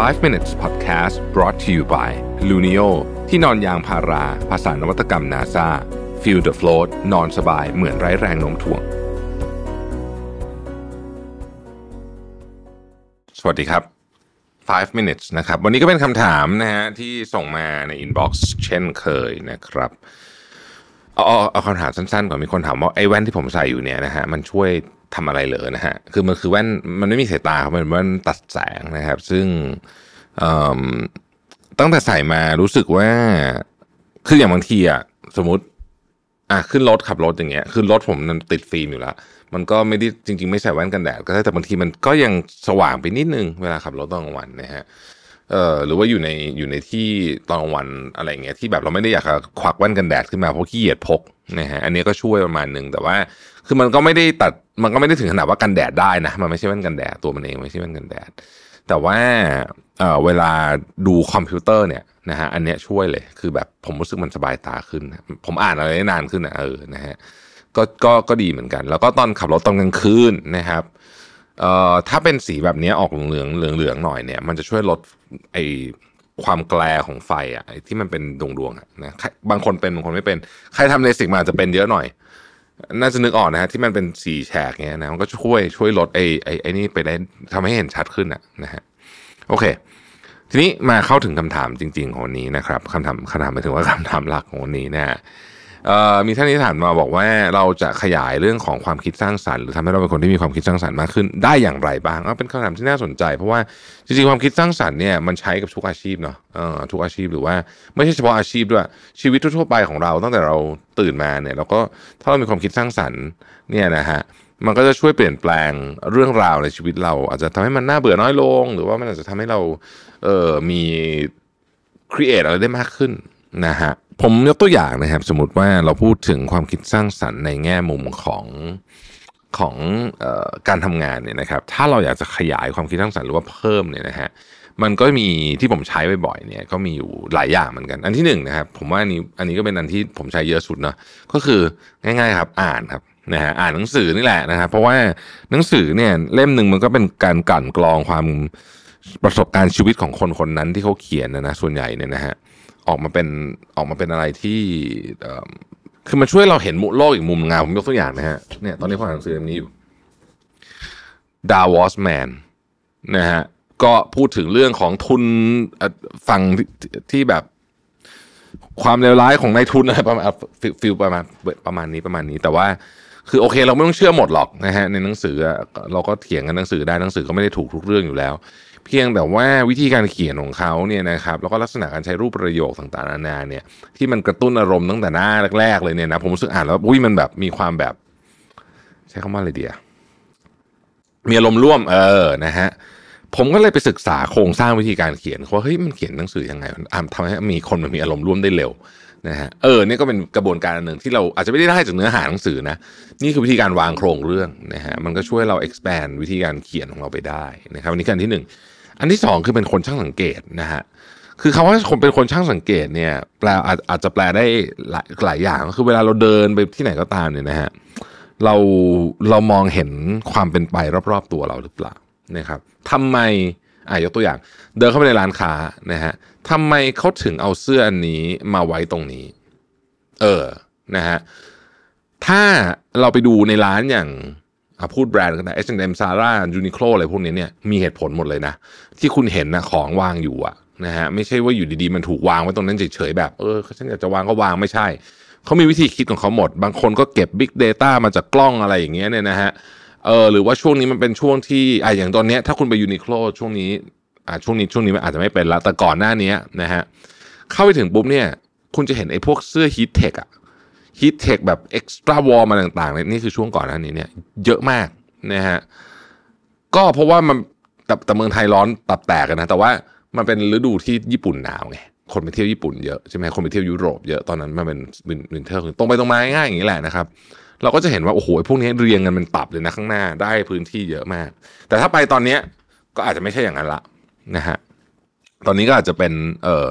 5 minutes podcast brought to you by Luno ที่นอนยางพารา ภาษานวัตกรรม NASA feel the float นอนสบายเหมือนไร้แรงโน้มถ่วง สวัสดีครับ 5 minutes นะครับ วันนี้ก็เป็นคำถามนะฮะที่ส่งมาใน inbox เช่นเคยนะครับเอาเอาเอาคำถามสั้นๆก่อนมีคนถามว่าไอ้แว่นที่ผมใส่อยู่เนี่ยนะฮะมันช่วย ทำอะไรเหรอนะฮะ คือมันคือแว่นมันไม่มีสายตาครับมันแว่นตัดแสงนะครับ ซึ่งตั้งแต่ใส่มารู้สึกว่า คืออย่างบางทีอะสมมติอะขึ้นรถขับรถอย่างเงี้ยคือรถผมมันติดฟิล์มอยู่แล้ว มันก็ไม่ได้จริง ๆ ไม่ใส่แว่นกันแดดก็ได้แต่บางทีมันก็ยังสว่างไปนิดนึงเวลาขับรถตอนกลางวันนะฮะ เอ่อหรือว่าอยู่ในอยู่ในที่ตอนกลางวันอะไรเงี้ยที่แบบเราไม่ได้อยากควักแว่นกันแดดขึ้นมาเพราะขี้เกียจพกนะฮะอันนี้ก็ช่วยประมาณหนึ่งแต่ว่า คือมันก็ไม่ได้ตัดมันก็ไม่ได้ถึงขนาดว่ากันแดดได้นะมันไม่ใช่แว่นกันแดดตัวมันเองไม่ใช่แว่นกันแดด แต่ว่าเอ่อเวลาดูคอมพิวเตอร์เนี่ยนะฮะอันเนี้ยช่วยเลยคือแบบผมรู้สึกมันสบายตาขึ้น ผมอ่านอะไรได้นานขึ้นนะเออนะฮะก็ก็ก็ดีเหมือนกัน แล้วก็ตอนขับรถตอนกลางคืนนะครับเอ่อถ้าเป็นสีแบบนี้ออกเหลืองเหลืองเหลืองๆหน่อยเนี่ย มันจะช่วยลด ไอความแกลของไฟอะไอที่มันเป็นดวงดวงๆอะนะบางคนเป็นบางคนไม่เป็น ใครทำเลสิกมาจะเป็นเยอะหน่อย น่าจะนึกออกนะฮะที่มันเป็นสีแฉกเงี้ยนะมันก็ช่วยช่วยลดไอไอไอนี่ไปได้ทำให้เห็นชัดขึ้นอะนะฮะโอเค ทีนี้มาเข้าถึงคำถามจริง ๆ ของวันนี้นะครับคำถามคำถามหมายถึงว่าคำถามหลักของวันนี้นะฮะ มีท่านนี้ถามมาบอกว่าเราจะขยายเรื่องของความคิดสร้างสรรค์หรือทำให้เราเป็นคนที่มีความคิดสร้างสรรค์มากขึ้นได้อย่างไรบ้างเาเป็นคำถามที่น่าสนใจ เพราะว่าจริงๆความคิดสร้างสรรค์เนี่ยมันใช้กับทุกอาชีพเนาะทุกอาชีพหรือว่าไม่ใช่เฉพาะอาชีพด้วยชีวิตทั่วๆไปของเราตั้งแต่เราตื่นมาเนี่ยเราก็ถ้าเรามีความคิดสร้างสรรค์เนี่ยนะฮะมันก็จะช่วยเปลี่ยนแปลงเรื่องราวในชีวิตเรา อาจจะทำให้มันน่าเบื่อน้อยลง หรือว่ามันอาจจะทำให้เราเอ่อมีครีเอทอะไรได้มากขึ้นนะฮะ ผมยกตัวอย่างนะครับ สมมติว่าเราพูดถึงความคิดสร้างสรรค์ในแง่มุมของของออการทำงานเนี่ยนะครับ ถ้าเราอยากจะขยายความคิดสร้างสรรค์หรือว่าเพิ่มเนี่ยนะฮะมันก็มีที่ผมใช้บ่อยๆเนี่ยก็มีอยู่หลายอย่างเหมือนกัน อันที่หนึ่งนะครับ ผมว่าอันนี้อันนี้ก็เป็นอันที่ผมใช้เยอะสุดเนาะก็คือง่าย ๆ ครับ อ่านครับนะฮะอ่านหนังสือนี่แหละนะครับ เพราะว่าหนังสือเนี่ยเล่มหนึ่งมันก็เป็นการกลั่นกรองความประสบการณ์ชีวิตของคนคนนั้นที่เขาเขียนนะนะส่วนใหญ่เนี่ยนะฮะ ออกมาเป็นออกมาเป็นอะไรที่คือมันช่วยเราเห็นมุโลกอีกมุมงานผมยกตัวอย่างนะฮะเนี่ยตอนนี้ผมอ่านหนังสือเล่มนี้อยู่ Davos Man นะฮะก็พูดถึงเรื่องของทุนฝั่งที่แบบความเลวร้ายของนายทุนอะไรประมาณฟิลประมาณประมาณนี้ประมาณนี้ แต่ว่าคือโอเค เราไม่ต้องเชื่อหมดหรอกนะฮะในหนังสือเราก็เถียงกันหนังสือได้หนังสือก็ไม่ได้ถูกทุกเรื่องอยู่แล้ว เพียงแต่ว่าวิธีการเขียนของเขาเนี่ยนะครับแล้วก็ลักษณะการใช้รูปประโยคต่างๆนานาเนี่ยที่มันกระตุ้นอารมณ์ตั้งแต่หน้าแรกๆเลยเนี่ยนะผมรู้สึกอ่านแล้วอุ้ยมันแบบมีความแบบ ใช้คำว่าอะไรเดียมีอารมณ์ร่วมเออนะฮะผมก็เลยไปศึกษาโครงสร้างวิธีการเขียนว่าเฮ้ยมันเขียนหนังสือยังไงมันทำให้มีคนมันมีอารมณ์ร่วมได้เร็ว นะฮะเออนี่ก็เป็นกระบวนการอันหนึ่งที่เราอาจจะไม่ได้ได้จากเนื้อหาหนังสือนะ นี่คือวิธีการวางโครงเรื่องนะฮะมันก็ช่วยเรา expand วิธีการเขียนของเราไปได้นะครับอันนี้คืออันที่หนึ่งอันที่สองคือเป็นคนช่างสังเกตนะฮะคือคำว่าคนเป็นคนช่างสังเกตเนี่ยแปลอาจอาจจะแปลได้หลายหลายอย่างก็คือเวลาเราเดินไปที่ไหนก็ตามเนี่ยนะฮะเราเรามองเห็นความเป็นไปรอบๆตัวเราหรือเปล่านะครับทำไม อะยกตัวอย่าง เดินเข้าไปในร้านค้านะฮะทำไมเขาถึงเอาเสื้ออันนี้มาไว้ตรงนี้ เออนะฮะถ้าเราไปดูในร้านอย่างพูดแบรนด์กันนะ H&M Zara Uniqlo อะไรพวกนี้เนี่ยมีเหตุผลหมดเลยนะ ที่คุณเห็นนะของวางอยู่อะนะฮะไม่ใช่ว่าอยู่ดีๆ มันถูกวางไว้ตรงนั้นเฉยๆแบบ เออฉันอยากจะวางก็วางไม่ใช่ เขามีวิธีคิดของเขาหมด บางคนก็เก็บ Big Data มาจากกล้องอะไรอย่างเงี้ยเนี่ยนะฮะ เออหรือว่าช่วงนี้มันเป็นช่วงที่อะอย่างตอนเนี้ยถ้าคุณไป Uniqlo ช่วงนี้อะช่วงนี้ช่วงนี้มันอาจจะไม่เป็นละแต่ก่อนหน้านี้นะฮะเข้าไปถึงปุ๊บเนี่ย คุณจะเห็นไอ้พวกเสื้อ Heattech อะ Heattech แบบ extra warm ต่างๆเนี่ยนี่คือช่วงก่อนหน้านี้เนี่ย เยอะมากนะฮะก็เพราะว่ามันแต่แต่เมืองไทยร้อนตับแตกกันนะ แต่ว่ามันเป็นฤดูที่ญี่ปุ่นหนาวไงคนไปเที่ยวญี่ปุ่นเยอะใช่ไหมคนไปเที่ยวยุโรปเยอะตอนนั้นมันเป็น winter ตรงไปตรงมาง่ายอย่างนี้แหละนะครับ เราก็จะเห็นว่าโอ้โหพวกนี้เรียงกันเป็นตับเลยนะข้างหน้าได้พื้นที่เยอะมาก แต่ถ้าไปตอนเนี้ยก็อาจจะไม่ใช่อย่างนั้นละนะฮะตอนนี้ก็อาจจะเป็นเอ่อ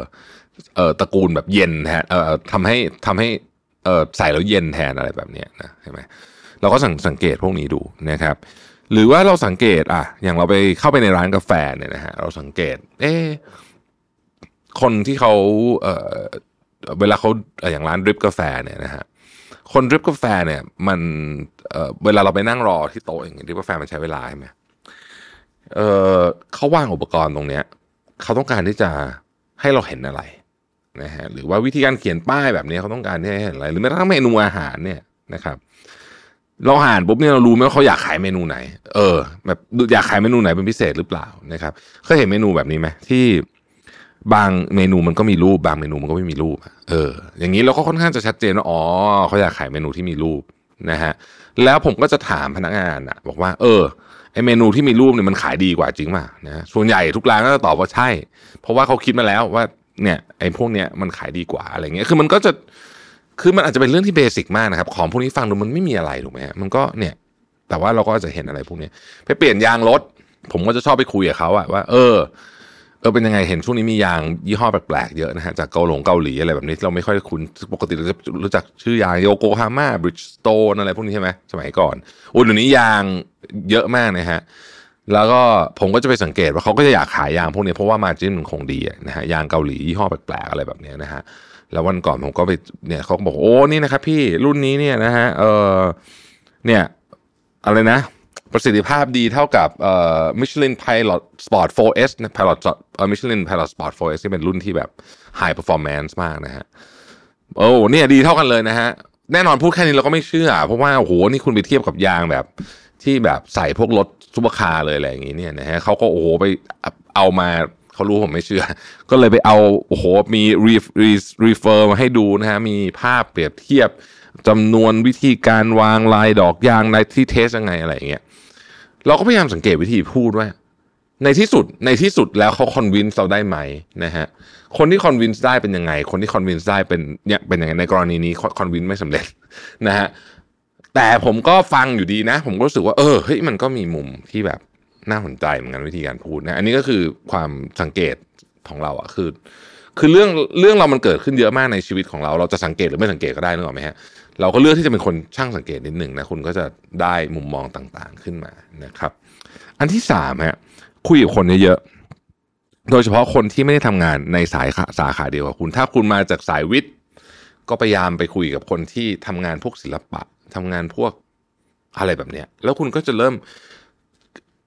เอ่อตระกูลแบบเย็นแทนเอ่อทำให้ทำให้เอ่อใส่แล้วเย็นแทนอะไรแบบเนี้ยนะใช่ไหมเราก็สังสังเกตพวกนี้ดูนะครับ หรือว่าเราสังเกตอะอย่างเราไปเข้าไปในร้านกาแฟเนี่ยนะฮะเราสังเกต เอ๊คนที่เขาเอ่อเวลาเขาอย่างร้านดริปกาแฟเนี่ยนะฮะ คนดริปกาแฟเนี่ยมันเออเวลาเราไปนั่งรอที่โต๊ะอย่างเงี้ยดริปกาแฟมันใช้เวลาใช่ไหมเออเขาวางอุปกรณ์ตรงเนี้ยเขาต้องการที่จะให้เราเห็นอะไรนะฮะหรือว่าวิธีการเขียนป้ายแบบนี้เขาต้องการที่ให้เห็นอะไร หรือแม้กระทั่งเมนูอาหารเนี่ยนะครับ เราอ่านปุ๊บเนี่ยเรารู้ไหมว่าเขาอยากขายเมนูไหน เออ แบบอยากขายเมนูไหนเป็นพิเศษหรือเปล่านะครับเคยเห็นเมนูแบบนี้ไหมที่ บางเมนูมันก็มีรูป บางเมนูมันก็ไม่มีรูป เออ อย่างนี้เราก็ค่อนข้างจะชัดเจนว่าอ๋อเขาอยากขายเมนูที่มีรูปนะฮะแล้วผมก็จะถามพนักงานอะบอกว่า เออไอเมนูที่มีรูปเนี่ยมันขายดีกว่าจริงป่ะนะส่วนใหญ่ทุกร้านก็จะตอบว่าใช่ เพราะว่าเขาคิดมาแล้วว่าเนี่ยไอ้พวกเนี้ยมันขายดีกว่าอะไรเงี้ยคือมันก็จะคือมันอาจจะเป็นเรื่องที่เบสิกมากนะครับ ของพวกนี้ฟังดูมันไม่มีอะไรถูกไหมมันก็เนี่ย แต่ว่าเราก็จะเห็นอะไรพวกนี้ไปเปลี่ยนยางรถผมก็จะชอบไปคุยกับเขาอะว่า เออ เออเป็นยังไงเห็นช่วงนี้มียางยี่ห้อแปลกๆเยอะนะฮะจากเกาหลงเกาหลีอะไรแบบนี้เราไม่ค่อยคุ้นปกติเราจะรู้จักชื่อยางโยโกฮาม่าบริดจ์สโตนอะไรพวกนี้ใช่ไหมสมัยก่อนอุ้ยเดี๋ยวนี้ยางเยอะมากนะฮะแล้วก็ผมก็จะไปสังเกตว่าเขาก็จะอยากขายยางพวกนี้เพราะว่ามาจิ้นมันคงดีนะฮะยางเกาหลียี่ห้อแปลกๆอะไรแบบนี้นะฮะแล้ววันก่อนผมก็ไปเนี่ยเขาก็บอกโอ้นี่นะครับพี่รุ่นนี้เนี่ยนะฮะเออเนี่ยอะไรนะ ประสิทธิภาพดีเท่ากับเอ่อ Michelin Pilot Sport 4S นะ Pilot เอ่อ Michelin Pilot Sport 4S ที่เป็นรุ่นที่แบบ High Performance มากนะฮะโอ้เนี่ยดีเท่ากันเลยนะฮะ แน่นอนพูดแค่นี้เราก็ไม่เชื่อ เพราะว่าโอ้โหนี่คุณไปเทียบกับยางแบบ ที่แบบใส่พวกรถซุปเปอร์คาร์เลยอะไรอย่างงี้เนี่ยนะฮะเขาก็โอ้โหไปเอามาเขารู้ผมไม่เชื่อ ก็เลยไปเอาโอ้โหมีรีรี refer มาให้ดูนะฮะมีภาพเปรียบเทียบจำนวนวิธีการวางลายดอกยางในที่ test ยังไงอะไรอย่างเงี้ย เราก็พยายามสังเกตวิธีพูดว่า ในที่สุดในที่สุดแล้วเขา convince เราได้ไหมนะฮะคนที่ convince ได้เป็นยังไง คนที่ convince ได้เป็นเนี่ยเป็นยังไงในกรณีนี้ convince ไม่สำเร็จนะฮะแต่ผมก็ฟังอยู่ดีนะ ผมก็รู้สึกว่าเออเฮ้ยมันก็มีมุมที่แบบน่าสนใจเหมือนกันวิธีการพูดนะอันนี้ก็คือความสังเกตของเราอะคือ คือเรื่องเรื่องเรามันเกิดขึ้นเยอะมากในชีวิตของเรา เราจะสังเกตหรือไม่สังเกตก็ได้นึกออกไหมฮะ เราก็เลือกที่จะเป็นคนช่างสังเกตนิดหนึ่งนะ คุณก็จะได้มุมมองต่างๆขึ้นมานะครับ อันที่สามฮะ คุยกับคนเยอะๆ โดยเฉพาะคนที่ไม่ได้ทำงานในสายสาขาเดียวกับคุณ ถ้าคุณมาจากสายวิทย์ ก็พยายามไปคุยกับคนที่ทำงานพวกศิลปะทำงานพวกอะไรแบบเนี้ย แล้วคุณก็จะเริ่ม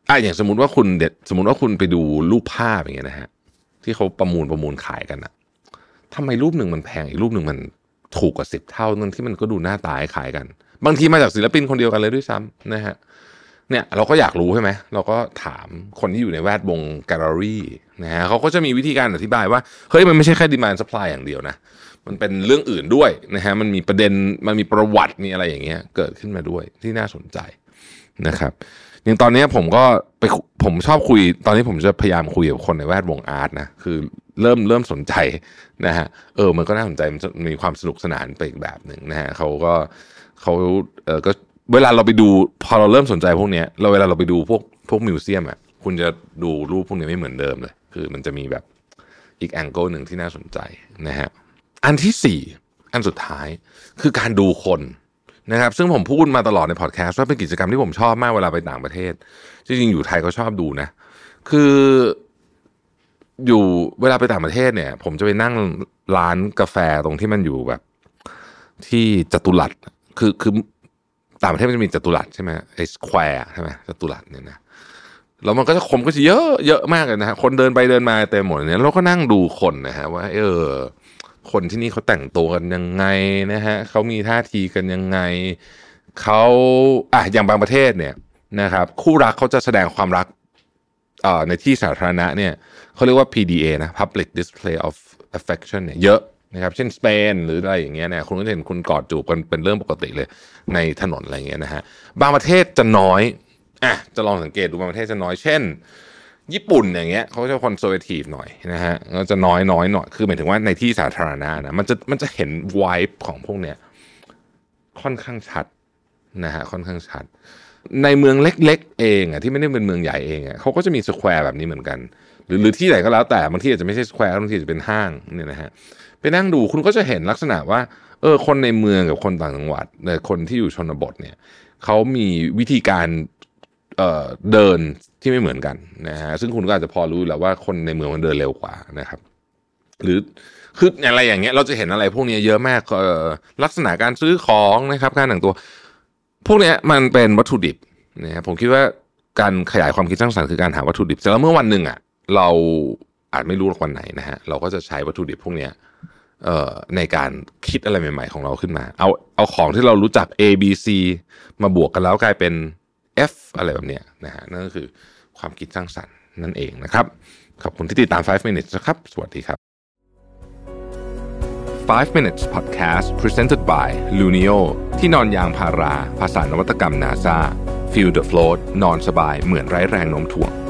อะอย่างสมมติว่าคุณเด็ดสมมติว่าคุณไปดูรูปภาพอย่างเงี้ยนะฮะ ที่เขาประมูลประมูลขายกันอะทำไมรูปหนึ่งมันแพงอีกรูปหนึ่งมันถูกกว่าสิบเท่านั่นที่มันก็ดูหน้าตาขายกัน บางทีมาจากศิลปินคนเดียวกันเลยด้วยซ้ำนะฮะเนี่ยเราก็อยากรู้ใช่ไหมเราก็ถามคนที่อยู่ในแวดวงแกลเลอรี่นะฮะเขาก็จะมีวิธีการอธิบายว่าเฮ้ยมันไม่ใช่แค่ดีมานสป라이อย่างเดียวนะมันเป็นเรื่องอื่นด้วยนะฮะมันมีประเด็นมันมีประวัติมีอะไรอย่างเงี้ยเกิดขึ้นมาด้วยที่น่าสนใจ นะครับอย่างตอนนี้ผมก็ไปผมชอบคุย ตอนนี้ผมจะพยายามคุยกับคนในแวดวงอาร์ตนะคือเริ่มเริ่มสนใจนะฮะเออมันก็น่าสนใจมันมีความสนุกสนานไปอีกแบบหนึ่งนะฮะเขาก็เขาเออก็เวลาเราไปดูพอเราเริ่มสนใจพวกเนี้ยเราเวลาเราไปดูพวกพวกมิวเซียมอะคุณจะดูรูปพวกนี้ไม่เหมือนเดิมเลย คือมันจะมีแบบอีกแองเกิลหนึ่งที่น่าสนใจนะฮะอันที่สี่อันสุดท้ายคือการดูคน นะครับซึ่งผมพูดมาตลอดในพอดแคสต์ว่าเป็นกิจกรรมที่ผมชอบมากเวลาไปต่างประเทศ จริงๆ อยู่ไทยก็ชอบดูนะ คืออยู่เวลาไปต่างประเทศเนี่ย ผมจะไปนั่งร้านกาแฟตรงที่มันอยู่แบบ ที่จตุรัสคือคือต่างประเทศมันจะมีจตุรัสใช่ไหมไอ้สแควร์ใช่ไหมจตุรัสเนี่ยนะแล้วมันก็จะคมก็จะเยอะเยอะมากเลยนะฮะคนเดินไปเดินมาเต็มหมดเนี่ยเราก็นั่งดูคนนะฮะว่าเออ คนที่นี่เขาแต่งตัวกันยังไงนะฮะเขามีท่าทีกันยังไงเขาอะอย่างบางประเทศเนี่ยนะครับ คู่รักเขาจะแสดงความรักเอ่อในที่สาธารณะเนี่ยเขาเรียกว่า PDA นะ Public Display of Affection เนี่ยเยอะนะครับ เช่นสเปนหรืออะไรอย่างเงี้ยเนี่ยคุณก็เห็นคุณกอดจูบกันเป็นเรื่องปกติเลยในถนนอะไรเงี้ยนะฮะบางประเทศจะน้อยอะจะลองสังเกตดูบางประเทศจะน้อยเช่น ญี่ปุ่นอย่างเงี้ยเขาจะคอนเซอร์เวทีฟหน่อยนะฮะก็จะน้อยน้อยหน่อยคือหมายถึงว่าในที่สาธารณะนะมันจะมันจะเห็นวป์ของพวกเนี้ยค่อนข้างชัดนะฮะค่อนข้างชัด ในเมืองเล็ก ๆ เองอะที่ไม่ได้เป็นเมืองใหญ่เองอะเขาก็จะมีสแควร์แบบนี้เหมือนกัน หรือหรือที่ไหนก็แล้วแต่บางที่อาจจะไม่ใช่สแควร์บางที่จะเป็นห้างเนี่ยนะฮะไปนั่งดูคุณก็จะเห็นลักษณะว่าเออคนในเมืองกับคนต่างจังหวัดคนที่อยู่ชนบทเนี่ยเขามีวิธีการ เดินที่ไม่เหมือนกันนะฮะซึ่งคุณก็อาจจะพอรู้แล้วว่าคนในเมืองมันเดินเร็วกว่านะครับ หรือคืออะไรอย่างเงี้ยเราจะเห็นอะไรพวกนี้เยอะมากลักษณะการซื้อของนะครับการแต่งตัว พวกนี้มันเป็นวัตถุดิบนะผมคิดว่าการขยายความคิดสร้างสรรค์คือการหาวัตถุดิบแต่แล้วเมื่อวันหนึ่งอะเราอาจไม่รู้วันไหนนะฮะเราก็จะใช้วัตถุดิบพวกนี้เอ่อในการคิดอะไรใหม่ ๆ ของเราขึ้นมา เอาเอาของที่เรารู้จัก A B C มาบวกกันแล้วกลายเป็น F อะไรแบบเนี้ยนะฮะนั่นก็คือความคิดสร้างสรรค์นั่นเองนะครับ ขอบคุณที่ติดตาม 5 minutes นะครับ สวัสดีครับ 5 minutes podcast presented by Luno ที่นอนยางพารา ภาษานวัตกรรม NASA feel the float นอนสบายเหมือนไร้แรงโน้มถ่วง